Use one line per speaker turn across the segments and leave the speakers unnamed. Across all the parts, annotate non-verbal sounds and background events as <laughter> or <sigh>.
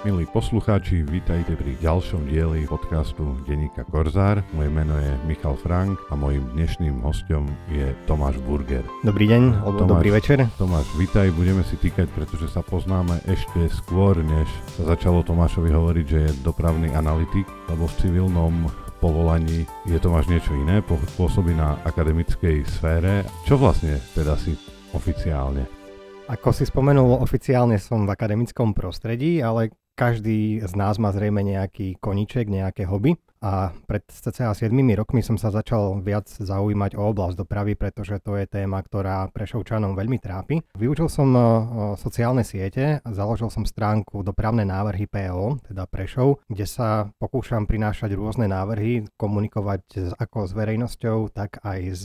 Milí poslucháči, vítajte pri ďalšom dieli podcastu Denika Korzár. Moje meno je Michal Frank a mojim dnešným hostom je Tomáš Burger.
Dobrý deň, alebo
Tomáš,
dobrý večer.
Tomáš, vítaj, budeme si týkať, pretože sa poznáme ešte skôr, než sa začalo Tomášovi hovoriť, že je dopravný analytik, lebo v civilnom povolaní je Tomáš niečo iné, pôsobí na akademickej sfére. Čo vlastne teda si oficiálne?
Ako si spomenul, oficiálne som v akademickom prostredí, ale každý z nás má zrejme nejaký koniček, nejaké hobby a pred cca 7 rokmi som sa začal viac zaujímať o oblasť dopravy, pretože to je téma, ktorá Prešovčanom veľmi trápi. Vyučil som sociálne siete, založil som stránku dopravné návrhy PO, teda Prešov, kde sa pokúšam prinášať rôzne návrhy, komunikovať ako s verejnosťou, tak aj s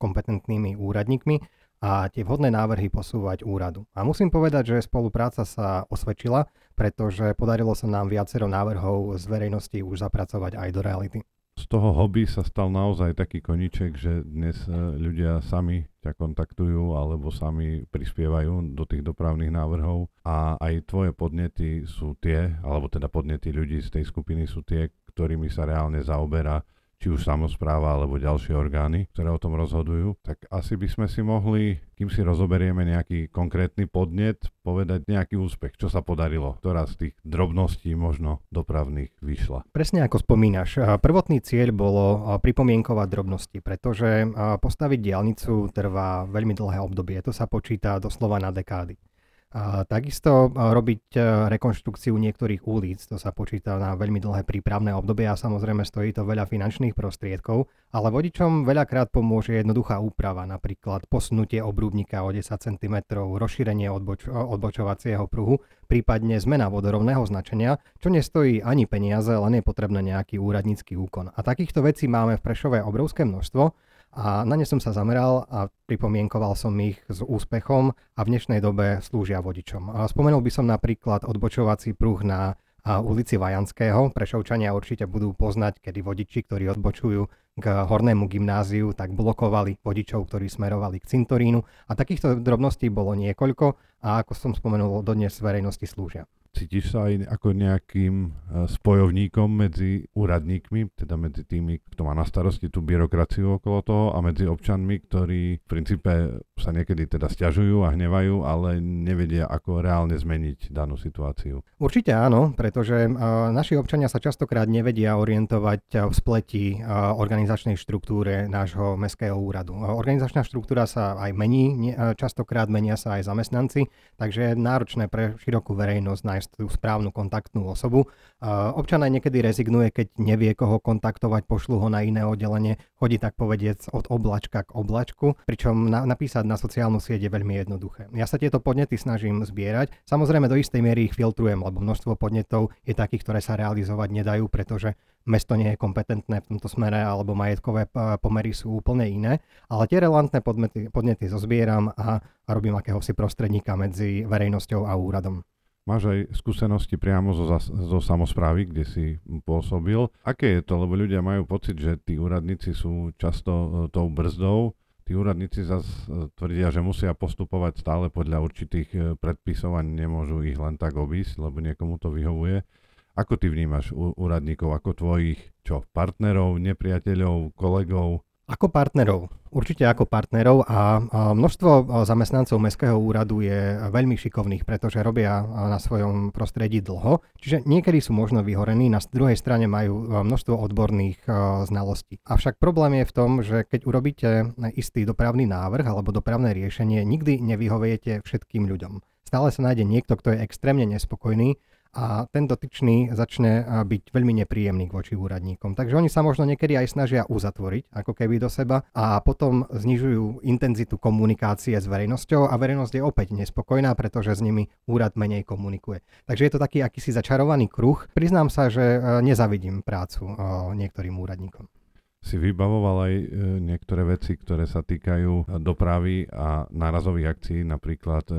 kompetentnými úradníkmi a tie vhodné návrhy posúvať úradu. A musím povedať, že spolupráca sa osvedčila, pretože podarilo sa nám viacero návrhov z verejnosti už zapracovať aj do reality.
Z toho hobby sa stal naozaj taký koniček, že dnes e, ľudia sami ťa kontaktujú alebo sami prispievajú do tých dopravných návrhov a aj tvoje podnety sú tie, alebo teda podnety ľudí z tej skupiny sú tie, ktorými sa reálne zaoberá či už samozpráva alebo ďalšie orgány, ktoré o tom rozhodujú, tak asi by sme si mohli, kým si rozoberieme nejaký konkrétny podnet, povedať nejaký úspech, čo sa podarilo, ktorá z tých drobností možno dopravných vyšla.
Presne ako spomínaš, prvotný cieľ bolo pripomienkovať drobnosti, pretože postaviť diálnicu trvá veľmi dlhé obdobie, to sa počíta doslova na dekády. Takisto robiť e, rekonštrukciu niektorých ulic, to sa počíta na veľmi dlhé prípravné obdobie a samozrejme stojí to veľa finančných prostriedkov, ale vodičom veľakrát pomôže jednoduchá úprava, napríklad posunutie obrúbnika o 10 cm, rozšírenie odboč- odbočovacieho pruhu, prípadne zmena vodorovného značenia, čo nestojí ani peniaze, len je potrebné nejaký úradnícky úkon. A takýchto vecí máme v Prešove obrovské množstvo a na ne som sa zameral a pripomienkoval som ich s úspechom a v dnešnej dobe slúžia vodičom. Spomenul by som napríklad odbočovací pruh na ulici Vajanského. Prešovčania určite budú poznať, kedy vodiči, ktorí odbočujú k hornému gymnáziu, tak blokovali vodičov, ktorí smerovali k cintorínu. A takýchto drobností bolo niekoľko a ako som spomenul, dodnes verejnosti slúžia.
Cítiš sa aj ako nejakým e, spojovníkom medzi úradníkmi, teda medzi tými, kto má na starosti tú byrokraciu okolo toho a medzi občanmi, ktorí v princípe sa niekedy teda stiažujú a hnevajú, ale nevedia, ako reálne zmeniť danú situáciu.
Určite áno, pretože uh, naši občania sa častokrát nevedia orientovať v spleti organizačnej štruktúre nášho mestského úradu. Organizačná štruktúra sa aj mení, častokrát menia sa aj zamestnanci, takže je náročné pre širokú verejnosť nájsť nájsť tú správnu kontaktnú osobu. Občan aj niekedy rezignuje, keď nevie, koho kontaktovať, pošlu ho na iné oddelenie, chodí tak povediec od oblačka k oblačku, pričom na, napísať na sociálnu sieť je veľmi jednoduché. Ja sa tieto podnety snažím zbierať. Samozrejme do istej miery ich filtrujem, lebo množstvo podnetov je takých, ktoré sa realizovať nedajú, pretože mesto nie je kompetentné v tomto smere alebo majetkové pomery sú úplne iné, ale tie relevantné podnety, podnety zozbieram a robím akéhosi prostredníka medzi verejnosťou a úradom.
Máš aj skúsenosti priamo zo, zo samozprávy, kde si pôsobil. Aké je to? Lebo ľudia majú pocit, že tí úradníci sú často e, tou brzdou. Tí úradníci zase tvrdia, že musia postupovať stále podľa určitých e, predpisov a nemôžu ich len tak obísť, lebo niekomu to vyhovuje. Ako ty vnímaš úradníkov, ako tvojich čo, partnerov, nepriateľov, kolegov?
Ako partnerov. Určite ako partnerov a množstvo zamestnancov Mestského úradu je veľmi šikovných, pretože robia na svojom prostredí dlho, čiže niekedy sú možno vyhorení, na druhej strane majú množstvo odborných znalostí. Avšak problém je v tom, že keď urobíte istý dopravný návrh alebo dopravné riešenie, nikdy nevyhoviete všetkým ľuďom. Stále sa nájde niekto, kto je extrémne nespokojný a ten dotyčný začne byť veľmi nepríjemný voči úradníkom. Takže oni sa možno niekedy aj snažia uzatvoriť ako keby do seba a potom znižujú intenzitu komunikácie s verejnosťou a verejnosť je opäť nespokojná, pretože s nimi úrad menej komunikuje. Takže je to taký akýsi začarovaný kruh. Priznám sa, že nezavidím prácu niektorým úradníkom
si vybavoval aj e, niektoré veci, ktoré sa týkajú e, dopravy a nárazových akcií, napríklad e,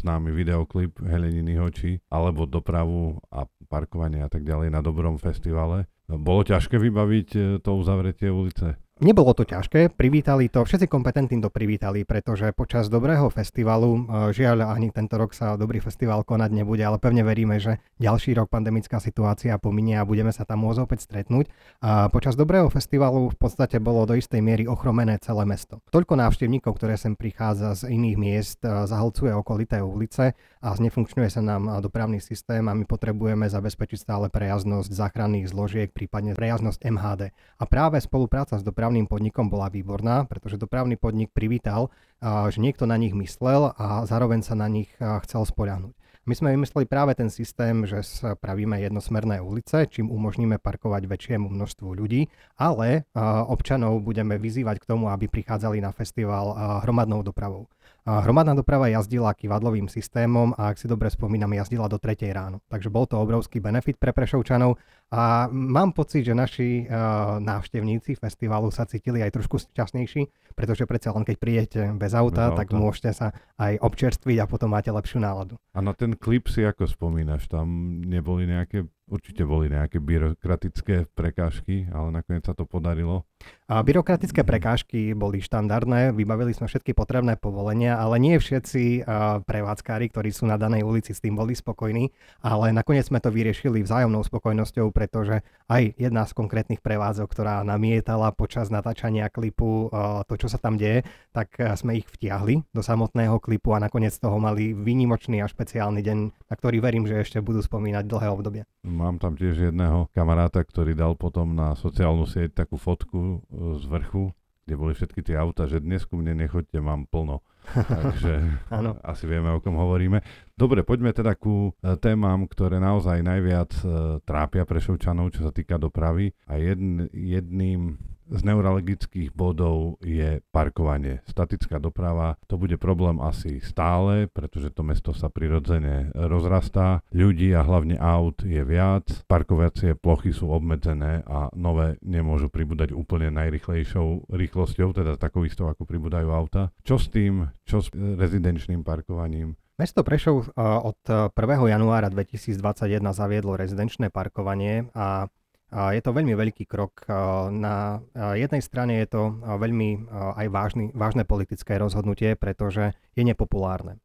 známy videoklip Heleniny oči, alebo dopravu a parkovanie a tak ďalej na dobrom festivale. Bolo ťažké vybaviť to uzavretie ulice?
Nebolo to ťažké, privítali to, všetci kompetentní to privítali, pretože počas dobrého festivalu, e, žiaľ ani tento rok sa dobrý festival konať nebude, ale pevne veríme, že ďalší rok pandemická situácia pominie a budeme sa tam môcť opäť stretnúť. A počas dobrého festivalu v podstate bolo do istej miery ochromené celé mesto. Toľko návštevníkov, ktoré sem prichádza z iných miest, e, zahlcuje okolité ulice a znefunkčňuje sa nám dopravný systém a my potrebujeme zabezpečiť stále prejazdnosť záchranných zložiek, prípadne prejazdnosť MHD. A práve spolupráca s dopravným dopravným podnikom bola výborná, pretože dopravný podnik privítal, že niekto na nich myslel a zároveň sa na nich chcel spoľahnúť. My sme vymysleli práve ten systém, že spravíme jednosmerné ulice, čím umožníme parkovať väčšiemu množstvu ľudí, ale občanov budeme vyzývať k tomu, aby prichádzali na festival hromadnou dopravou. Hromadná doprava jazdila kivadlovým systémom a ak si dobre spomínam, jazdila do 3 ráno. Takže bol to obrovský benefit pre Prešovčanov a mám pocit, že naši uh, návštevníci festivalu sa cítili aj trošku šťastnejší, pretože predsa len keď prídete bez auta, bez auta, tak môžete sa aj občerstviť a potom máte lepšiu náladu.
A na ten klip si ako spomínaš, tam neboli nejaké Určite boli nejaké byrokratické prekážky, ale nakoniec sa to podarilo.
A byrokratické prekážky boli štandardné, vybavili sme všetky potrebné povolenia, ale nie všetci prevádzkári, ktorí sú na danej ulici s tým boli spokojní, ale nakoniec sme to vyriešili vzájomnou spokojnosťou, pretože aj jedna z konkrétnych prevádzok, ktorá namietala počas natáčania klipu to, čo sa tam deje, tak sme ich vtiahli do samotného klipu a nakoniec toho mali výnimočný a špeciálny deň, na ktorý verím, že ešte budú spomínať dlhé obdobie.
Mám tam tiež jedného kamaráta, ktorý dal potom na sociálnu sieť takú fotku e, z vrchu, kde boli všetky tie auta, že dnes ku mne nechoďte, mám plno. <laughs> Takže asi vieme, o kom hovoríme. Dobre, poďme teda ku e, témam, ktoré naozaj najviac e, trápia Prešovčanov, čo sa týka dopravy. A jedn, jedným z neurologických bodov je parkovanie. Statická doprava, to bude problém asi stále, pretože to mesto sa prirodzene rozrastá, ľudí a hlavne aut je viac, parkovacie plochy sú obmedzené a nové nemôžu pribúdať úplne najrychlejšou rýchlosťou, teda takou istou, ako pribúdajú auta. Čo s tým, čo s rezidenčným parkovaním?
Mesto Prešov od 1. januára 2021 zaviedlo rezidenčné parkovanie a je to veľmi veľký krok. Na jednej strane je to veľmi aj vážny, vážne politické rozhodnutie, pretože je nepopulárne.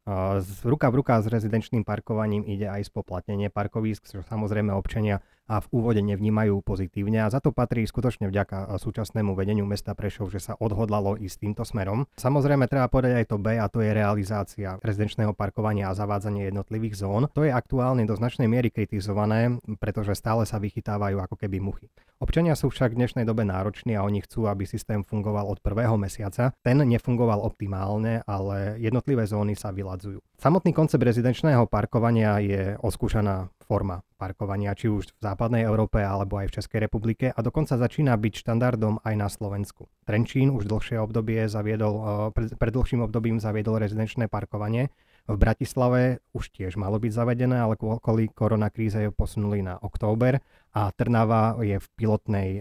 Ruka v ruka s rezidenčným parkovaním ide aj spoplatnenie parkovísk, čo samozrejme občania a v úvode nevnímajú pozitívne a za to patrí skutočne vďaka súčasnému vedeniu mesta Prešov, že sa odhodlalo ísť týmto smerom. Samozrejme treba povedať aj to B a to je realizácia rezidenčného parkovania a zavádzanie jednotlivých zón. To je aktuálne do značnej miery kritizované, pretože stále sa vychytávajú ako keby muchy. Občania sú však v dnešnej dobe nároční a oni chcú, aby systém fungoval od prvého mesiaca. Ten nefungoval optimálne, ale jednotlivé zóny sa vyladzujú. Samotný koncept rezidenčného parkovania je oskúšaná forma parkovania, či už v západnej Európe alebo aj v Českej republike a dokonca začína byť štandardom aj na Slovensku. Trenčín už dlhšie obdobie zaviedol, eh, pred, pred dlhším obdobím zaviedol rezidenčné parkovanie. V Bratislave už tiež malo byť zavedené, ale kvôli koronakríze ju posunuli na október a Trnava je v pilotnej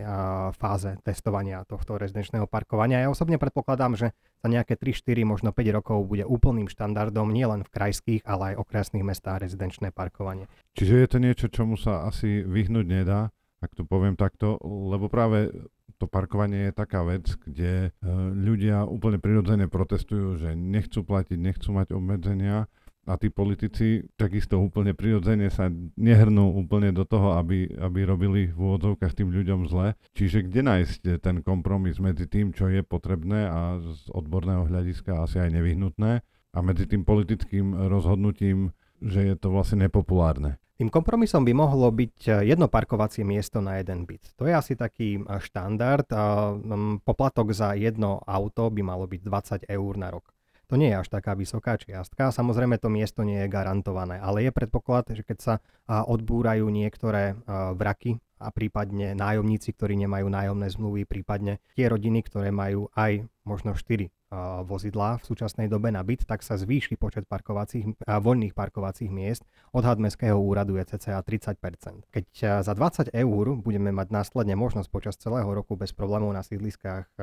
fáze testovania tohto rezidenčného parkovania. Ja osobne predpokladám, že za nejaké 3, 4, možno 5 rokov bude úplným štandardom nielen v krajských, ale aj okresných mestách rezidenčné parkovanie.
Čiže je to niečo, čomu sa asi vyhnúť nedá, ak to poviem takto, lebo práve to parkovanie je taká vec, kde e, ľudia úplne prirodzene protestujú, že nechcú platiť, nechcú mať obmedzenia a tí politici takisto úplne prirodzene sa nehrnú úplne do toho, aby, aby robili v úvodzovkách tým ľuďom zle. Čiže kde nájsť ten kompromis medzi tým, čo je potrebné a z odborného hľadiska asi aj nevyhnutné a medzi tým politickým rozhodnutím, že je to vlastne nepopulárne.
Tým kompromisom by mohlo byť jedno parkovacie miesto na jeden byt. To je asi taký štandard. Poplatok za jedno auto by malo byť 20 eur na rok. To nie je až taká vysoká čiastka. Samozrejme to miesto nie je garantované, ale je predpoklad, že keď sa odbúrajú niektoré vraky a prípadne nájomníci, ktorí nemajú nájomné zmluvy, prípadne tie rodiny, ktoré majú aj možno 4 vozidlá v súčasnej dobe na byt, tak sa zvýši počet parkovacích, voľných parkovacích miest. Odhad Mestského úradu je cca 30%. Keď za 20 eur budeme mať následne možnosť počas celého roku bez problémov na sídliskách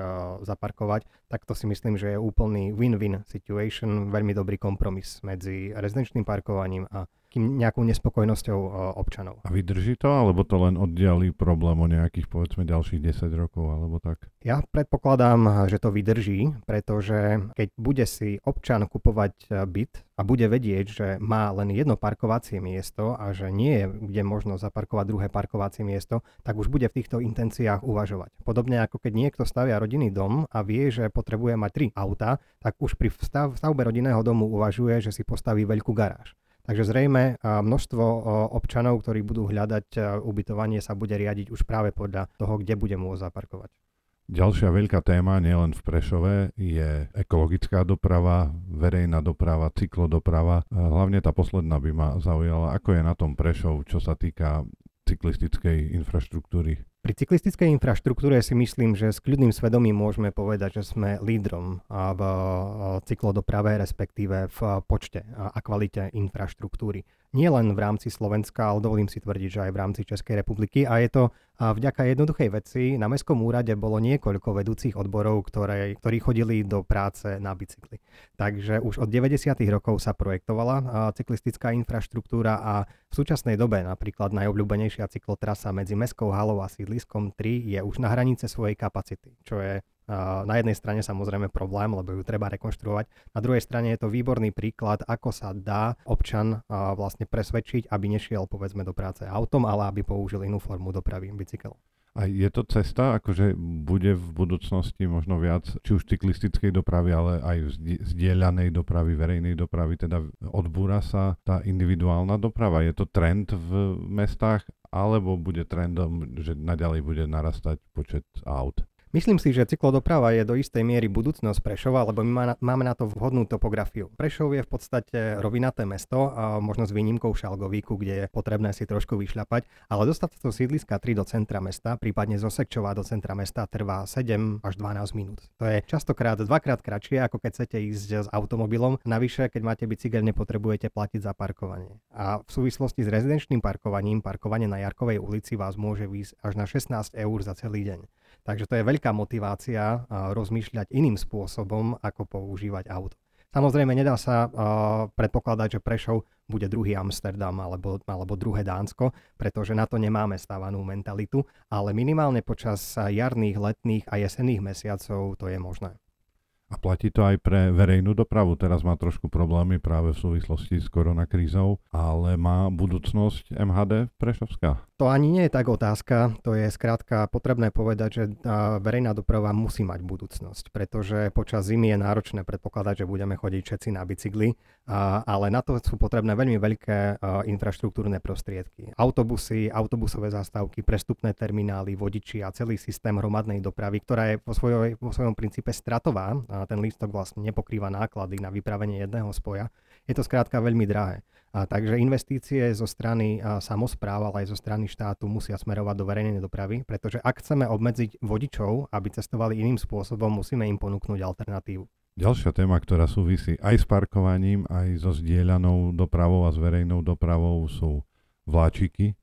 zaparkovať, tak to si myslím, že je úplný win-win situation, veľmi dobrý kompromis medzi rezidenčným parkovaním a nejakou nespokojnosťou občanov.
A vydrží to, alebo to len oddiali problém o nejakých povedzme ďalších 10 rokov, alebo tak?
Ja predpokladám, že to vydrží, pretože keď bude si občan kupovať e, byt a bude vedieť, že má len jedno parkovacie miesto a že nie je kde možno zaparkovať druhé parkovacie miesto, tak už bude v týchto intenciách uvažovať. Podobne ako keď niekto stavia rodinný dom a vie, že potrebuje mať tri auta, tak už pri stav, stavbe rodinného domu uvažuje, že si postaví veľkú garáž. Takže zrejme množstvo občanov, ktorí budú hľadať ubytovanie, sa bude riadiť už práve podľa toho, kde bude môcť zaparkovať.
Ďalšia veľká téma, nielen v Prešove, je ekologická doprava, verejná doprava, cyklodoprava. Hlavne tá posledná by ma zaujala, ako je na tom Prešov, čo sa týka cyklistickej infraštruktúry.
Pri cyklistickej infraštruktúre si myslím, že s kľudným svedomím môžeme povedať, že sme lídrom v cyklodoprave, respektíve v počte a kvalite infraštruktúry nie len v rámci Slovenska, ale dovolím si tvrdiť, že aj v rámci Českej republiky. A je to vďaka jednoduchej veci. Na Mestskom úrade bolo niekoľko vedúcich odborov, ktoré, ktorí chodili do práce na bicykli. Takže už od 90. rokov sa projektovala cyklistická infraštruktúra a v súčasnej dobe napríklad najobľúbenejšia cyklotrasa medzi Mestskou halou a sídliskom 3 je už na hranice svojej kapacity, čo je na jednej strane samozrejme problém, lebo ju treba rekonštruovať. Na druhej strane je to výborný príklad, ako sa dá občan vlastne presvedčiť, aby nešiel povedzme do práce autom, ale aby použil inú formu dopravy, bicykel.
A je to cesta, akože bude v budúcnosti možno viac, či už cyklistickej dopravy, ale aj zdieľanej dopravy, verejnej dopravy, teda odbúra sa tá individuálna doprava. Je to trend v mestách, alebo bude trendom, že naďalej bude narastať počet aut?
Myslím si, že cyklodoprava je do istej miery budúcnosť Prešova, lebo my máme na to vhodnú topografiu. Prešov je v podstate rovinaté mesto, a možno s výnimkou Šalgovíku, kde je potrebné si trošku vyšľapať, ale dostať z sídliska 3 do centra mesta, prípadne zo Sekčova do centra mesta trvá 7 až 12 minút. To je častokrát dvakrát kratšie, ako keď chcete ísť s automobilom. Navyše, keď máte bicykel, nepotrebujete platiť za parkovanie. A v súvislosti s rezidenčným parkovaním, parkovanie na Jarkovej ulici vás môže výjsť až na 16 eur za celý deň. Takže to je veľká motivácia rozmýšľať iným spôsobom, ako používať auto. Samozrejme, nedá sa predpokladať, že Prešov bude druhý Amsterdam alebo, alebo druhé Dánsko, pretože na to nemáme stávanú mentalitu, ale minimálne počas jarných, letných a jesenných mesiacov to je možné.
A platí to aj pre verejnú dopravu. Teraz má trošku problémy práve v súvislosti s koronakrízou, ale má budúcnosť MHD Prešovská?
To ani nie je tak otázka, to je skrátka potrebné povedať, že verejná doprava musí mať budúcnosť, pretože počas zimy je náročné predpokladať, že budeme chodiť všetci na bicykli, ale na to sú potrebné veľmi veľké infraštruktúrne prostriedky. Autobusy, autobusové zastávky, prestupné terminály, vodiči a celý systém hromadnej dopravy, ktorá je vo, svojoj, vo svojom princípe stratová, a ten lístok vlastne nepokrýva náklady na vypravenie jedného spoja, je to skrátka veľmi drahé. A takže investície zo strany samozpráv, ale aj zo strany štátu musia smerovať do verejnej dopravy, pretože ak chceme obmedziť vodičov, aby cestovali iným spôsobom, musíme im ponúknuť alternatívu.
Ďalšia téma, ktorá súvisí aj s parkovaním, aj so zdieľanou dopravou a s verejnou dopravou sú vláčiky.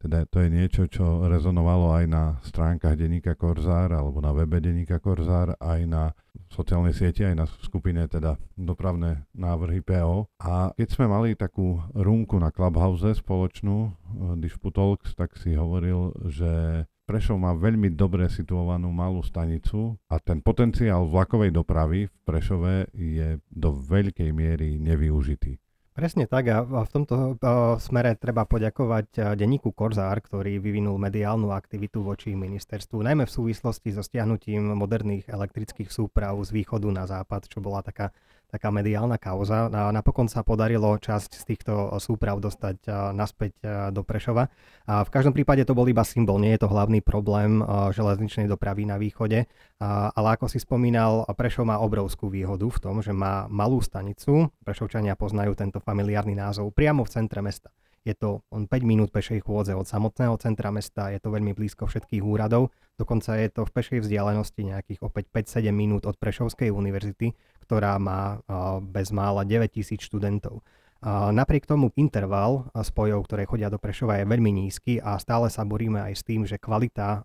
Teda to je niečo, čo rezonovalo aj na stránkach denníka Korzár alebo na webe denníka Korzár, aj na sociálnej sieti, aj na skupine teda dopravné návrhy PO. A keď sme mali takú rúmku na Clubhouse spoločnú, eh, Disputalks, tak si hovoril, že Prešov má veľmi dobre situovanú malú stanicu a ten potenciál vlakovej dopravy v Prešove je do veľkej miery nevyužitý.
Presne tak a v tomto smere treba poďakovať denníku Korzár, ktorý vyvinul mediálnu aktivitu voči ministerstvu, najmä v súvislosti so stiahnutím moderných elektrických súprav z východu na západ, čo bola taká taká mediálna kauza. Napokon sa podarilo časť z týchto súprav dostať naspäť do Prešova. A v každom prípade to bol iba symbol, nie je to hlavný problém železničnej dopravy na východe. Ale ako si spomínal, Prešov má obrovskú výhodu v tom, že má malú stanicu. Prešovčania poznajú tento familiárny názov priamo v centre mesta. Je to 5 minút pešej chôdze od samotného centra mesta, je to veľmi blízko všetkých úradov, dokonca je to v pešej vzdialenosti nejakých opäť 5-7 minút od Prešovskej univerzity, ktorá má bez mála 9 tisíc študentov. Napriek tomu interval spojov, ktoré chodia do Prešova je veľmi nízky a stále sa boríme aj s tým, že kvalita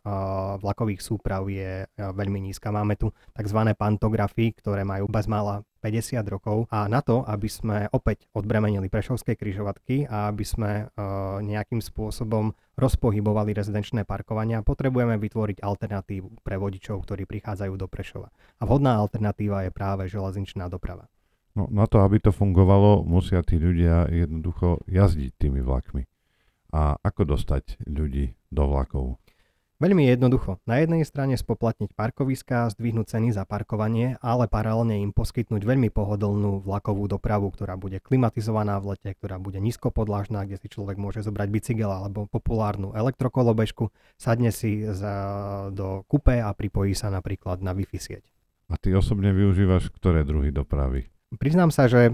vlakových súprav je veľmi nízka. Máme tu tzv. pantografy, ktoré majú bezmála 50 rokov a na to, aby sme opäť odbremenili prešovské kryžovatky a aby sme nejakým spôsobom rozpohybovali rezidenčné parkovania, potrebujeme vytvoriť alternatívu pre vodičov, ktorí prichádzajú do Prešova. A vhodná alternatíva je práve železničná doprava.
No, na to, aby to fungovalo, musia tí ľudia jednoducho jazdiť tými vlakmi. A ako dostať ľudí do vlakov?
Veľmi jednoducho. Na jednej strane spoplatniť parkoviská, zdvihnúť ceny za parkovanie, ale paralelne im poskytnúť veľmi pohodlnú vlakovú dopravu, ktorá bude klimatizovaná v lete, ktorá bude nízkopodlážna, kde si človek môže zobrať bicykel alebo populárnu elektrokolobežku, sadne si za, do kupe a pripojí sa napríklad na Wi-Fi sieť.
A ty osobne využívaš ktoré druhy dopravy?
Priznám sa, že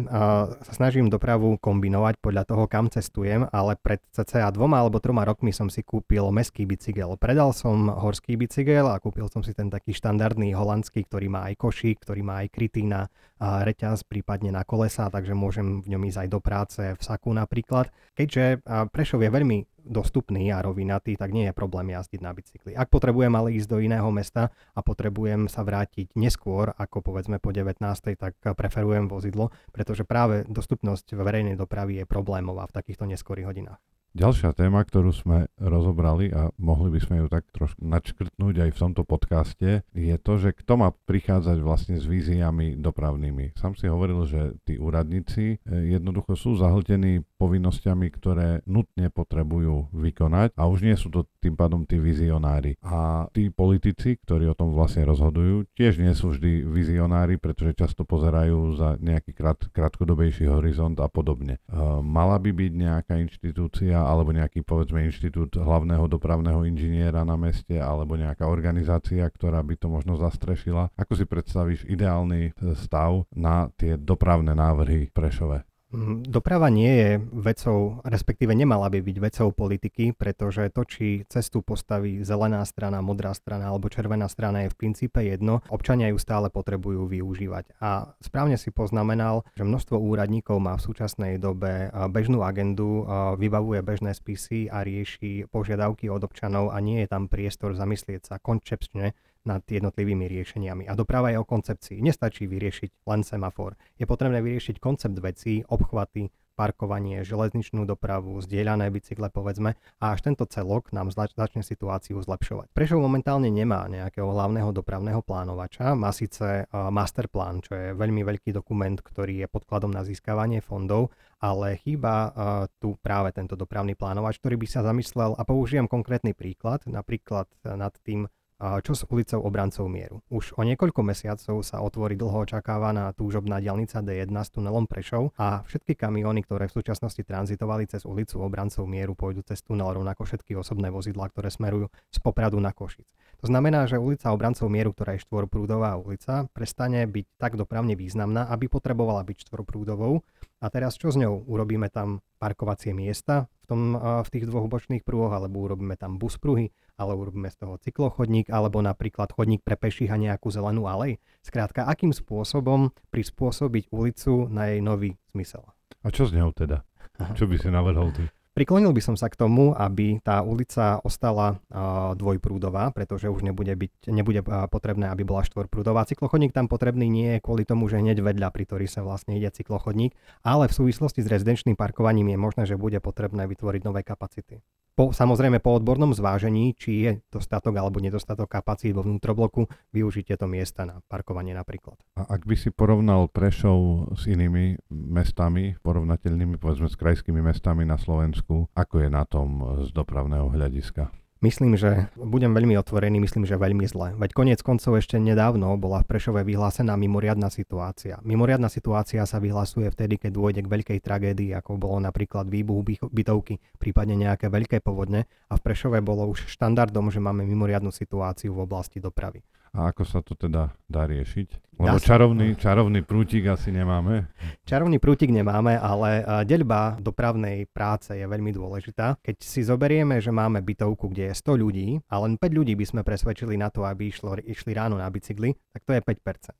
sa snažím dopravu kombinovať podľa toho, kam cestujem, ale pred cca dvoma alebo troma rokmi som si kúpil meský bicykel. Predal som horský bicykel a kúpil som si ten taký štandardný holandský, ktorý má aj košík, ktorý má aj krytý na reťaz, prípadne na kolesa, takže môžem v ňom ísť aj do práce, v saku napríklad. Keďže Prešov je veľmi dostupný a rovinatý, tak nie je problém jazdiť na bicykli. Ak potrebujem ale ísť do iného mesta a potrebujem sa vrátiť neskôr, ako povedzme po 19. tak preferujem vozidlo, pretože práve dostupnosť verejnej dopravy je problémová v takýchto neskorých hodinách.
Ďalšia téma, ktorú sme rozobrali a mohli by sme ju tak trošku načkrtnúť aj v tomto podcaste, je to, že kto má prichádzať vlastne s víziami dopravnými. Sam si hovoril, že tí úradníci eh, jednoducho sú zahltení povinnosťami, ktoré nutne potrebujú vykonať a už nie sú to tým pádom tí vizionári. A tí politici, ktorí o tom vlastne rozhodujú, tiež nie sú vždy vizionári, pretože často pozerajú za nejaký krát, krátkodobejší horizont a podobne. Uh, mala by byť nejaká inštitúcia alebo nejaký povedzme inštitút hlavného dopravného inžiniera na meste alebo nejaká organizácia, ktorá by to možno zastrešila. Ako si predstavíš ideálny stav na tie dopravné návrhy Prešove?
Mm, doprava nie je vecou, respektíve nemala by byť vecou politiky, pretože to, či cestu postaví zelená strana, modrá strana alebo červená strana je v princípe jedno. Občania ju stále potrebujú využívať. A správne si poznamenal, že množstvo úradníkov má v súčasnej dobe bežnú agendu, vybavuje bežné spisy a rieši požiadavky od občanov a nie je tam priestor zamyslieť sa koncepčne nad jednotlivými riešeniami. A doprava je o koncepcii. Nestačí vyriešiť len semafor. Je potrebné vyriešiť koncept vecí, obchvaty, parkovanie, železničnú dopravu, zdieľané bicykle povedzme a až tento celok nám začne situáciu zlepšovať. Prešov momentálne nemá nejakého hlavného dopravného plánovača, má síce masterplán, čo je veľmi veľký dokument, ktorý je podkladom na získavanie fondov, ale chýba tu práve tento dopravný plánovač, ktorý by sa zamyslel a použijem konkrétny príklad, napríklad nad tým čo s ulicou obrancov mieru. Už o niekoľko mesiacov sa otvorí dlho očakávaná túžobná diálnica D1 s tunelom Prešov a všetky kamióny, ktoré v súčasnosti tranzitovali cez ulicu obrancov mieru, pôjdu cez tunel rovnako všetky osobné vozidlá, ktoré smerujú z Popradu na Košic. To znamená, že ulica obrancov mieru, ktorá je štvorprúdová ulica, prestane byť tak dopravne významná, aby potrebovala byť štvorprúdovou. A teraz čo s ňou? Urobíme tam parkovacie miesta v, tom, v tých dvoch bočných prúhoch, alebo urobíme tam bus pruhy, ale urobíme z toho cyklochodník, alebo napríklad chodník pre peších a nejakú zelenú alej. Skrátka, akým spôsobom prispôsobiť ulicu na jej nový zmysel.
A čo s ňou teda? Čo by si navrhol ty?
Priklonil by som sa k tomu, aby tá ulica ostala uh, dvojprúdová, pretože už nebude, byť, nebude uh, potrebné, aby bola štvorprúdová. Cyklochodník tam potrebný nie je kvôli tomu, že hneď vedľa, pri ktorý sa vlastne ide cyklochodník, ale v súvislosti s rezidenčným parkovaním je možné, že bude potrebné vytvoriť nové kapacity. Po, samozrejme po odbornom zvážení, či je dostatok alebo nedostatok kapacít vo vnútrobloku, využite to miesta na parkovanie napríklad.
A ak by si porovnal Prešov s inými mestami, porovnateľnými povedzme s krajskými mestami na Slovensku. Ako je na tom z dopravného hľadiska?
Myslím, že budem veľmi otvorený, myslím, že veľmi zle. Veď koniec koncov ešte nedávno bola v Prešove vyhlásená mimoriadná situácia. Mimoriadná situácia sa vyhlasuje vtedy, keď dôjde k veľkej tragédii, ako bolo napríklad výbuch bytovky, prípadne nejaké veľké povodne. A v Prešove bolo už štandardom, že máme mimoriadnú situáciu v oblasti dopravy.
A ako sa to teda dá riešiť? Lebo dá čarovný, čarovný prútik asi nemáme.
Čarovný prútik nemáme, ale deľba dopravnej práce je veľmi dôležitá. Keď si zoberieme, že máme bytovku, kde je 100 ľudí a len 5 ľudí by sme presvedčili na to, aby išlo, išli ráno na bicykli, tak to je 5%.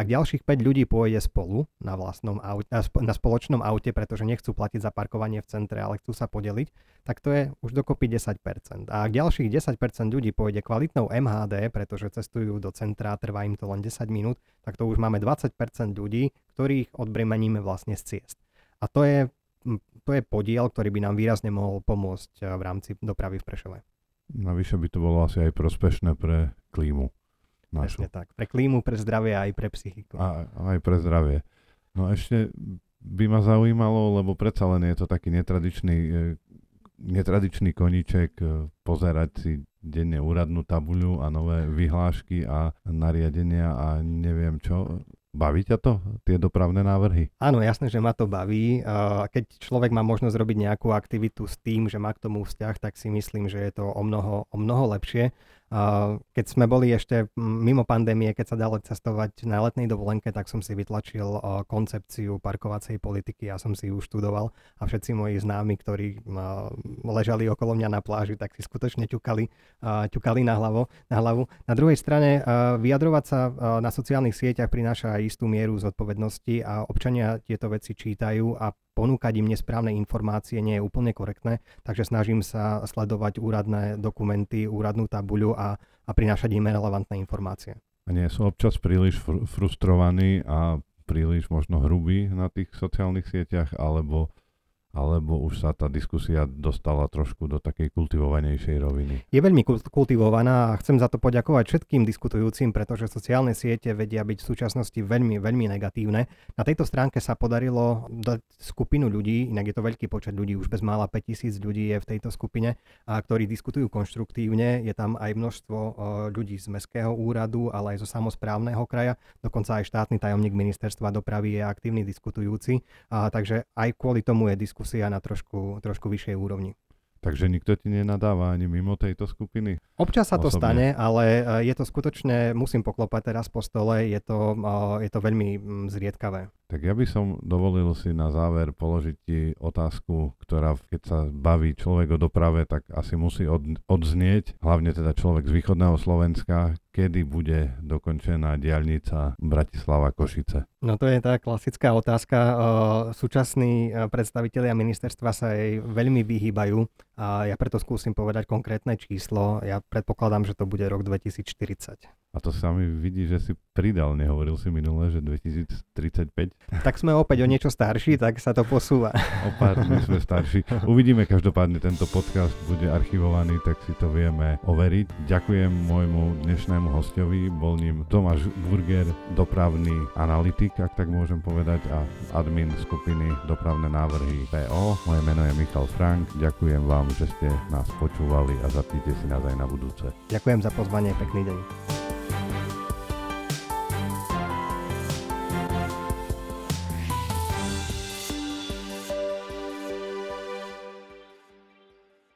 A Ak ďalších 5 ľudí pôjde spolu na, vlastnom aute, na spoločnom aute, pretože nechcú platiť za parkovanie v centre, ale chcú sa podeliť, tak to je už dokopy 10%. A ak ďalších 10% ľudí pôjde kvalitnou MHD, pretože cestujú do centra, trvá im to len 10 minút, tak to už máme 20% ľudí, ktorých odbremeníme vlastne z ciest. A to je, to je podiel, ktorý by nám výrazne mohol pomôcť v rámci dopravy v Prešove.
Navyše by to bolo asi aj prospešné pre klímu.
Našu. Presne tak. Pre klímu, pre zdravie aj pre psychiku.
A, aj pre zdravie. No ešte by ma zaujímalo, lebo predsa len je to taký netradičný, e, netradičný koníček e, pozerať si denne úradnú tabuľu a nové vyhlášky a nariadenia a neviem čo. Baví ťa to, tie dopravné návrhy?
Áno, jasné, že ma to baví. Keď človek má možnosť robiť nejakú aktivitu s tým, že má k tomu vzťah, tak si myslím, že je to o mnoho, o mnoho lepšie. Keď sme boli ešte mimo pandémie, keď sa dalo cestovať na letnej dovolenke, tak som si vytlačil koncepciu parkovacej politiky, ja som si ju študoval a všetci moji známi, ktorí ležali okolo mňa na pláži, tak si skutočne ťukali, ťukali na, hlavo, na hlavu. Na druhej strane vyjadrovať sa na sociálnych sieťach prináša istú mieru zodpovednosti a občania tieto veci čítajú a ponúkať im nesprávne informácie nie je úplne korektné, takže snažím sa sledovať úradné dokumenty, úradnú tabuľu a, a prinášať im relevantné informácie.
A nie sú občas príliš fr- frustrovaní a príliš možno hrubí na tých sociálnych sieťach, alebo alebo už sa tá diskusia dostala trošku do takej kultivovanejšej roviny?
Je veľmi kultivovaná a chcem za to poďakovať všetkým diskutujúcim, pretože sociálne siete vedia byť v súčasnosti veľmi, veľmi negatívne. Na tejto stránke sa podarilo dať skupinu ľudí, inak je to veľký počet ľudí, už bez mála 5000 ľudí je v tejto skupine, a ktorí diskutujú konštruktívne. Je tam aj množstvo ľudí z Mestského úradu, ale aj zo samozprávneho kraja. Dokonca aj štátny tajomník ministerstva dopravy je aktívny diskutujúci. A, takže aj kvôli tomu je diskusia diskusia na trošku, trošku vyššej úrovni.
Takže nikto ti nenadáva ani mimo tejto skupiny?
Občas sa to osobne. stane, ale e, je to skutočne, musím poklopať teraz po stole, je to, e, je to veľmi mm, zriedkavé.
Tak ja by som dovolil si na záver položiť ti otázku, ktorá keď sa baví človek o doprave, tak asi musí od, odznieť, hlavne teda človek z východného Slovenska, kedy bude dokončená diaľnica Bratislava-Košice?
No to je tá klasická otázka. Súčasní predstavitelia ministerstva sa jej veľmi vyhýbajú a ja preto skúsim povedať konkrétne číslo. Ja predpokladám, že to bude rok 2040.
A to sa mi vidí, že si pridal, nehovoril si minule, že 2035?
Tak sme opäť o niečo starší, tak sa to posúva.
O pár dní sme starší. Uvidíme, každopádne tento podcast bude archivovaný, tak si to vieme overiť. Ďakujem môjmu dnešnému hostovi, bol ním Tomáš Burger, dopravný analytik, ak tak môžem povedať, a admin skupiny Dopravné návrhy PO. Moje meno je Michal Frank, ďakujem vám, že ste nás počúvali a zapnite si nás aj na budúce.
Ďakujem za pozvanie, pekný deň.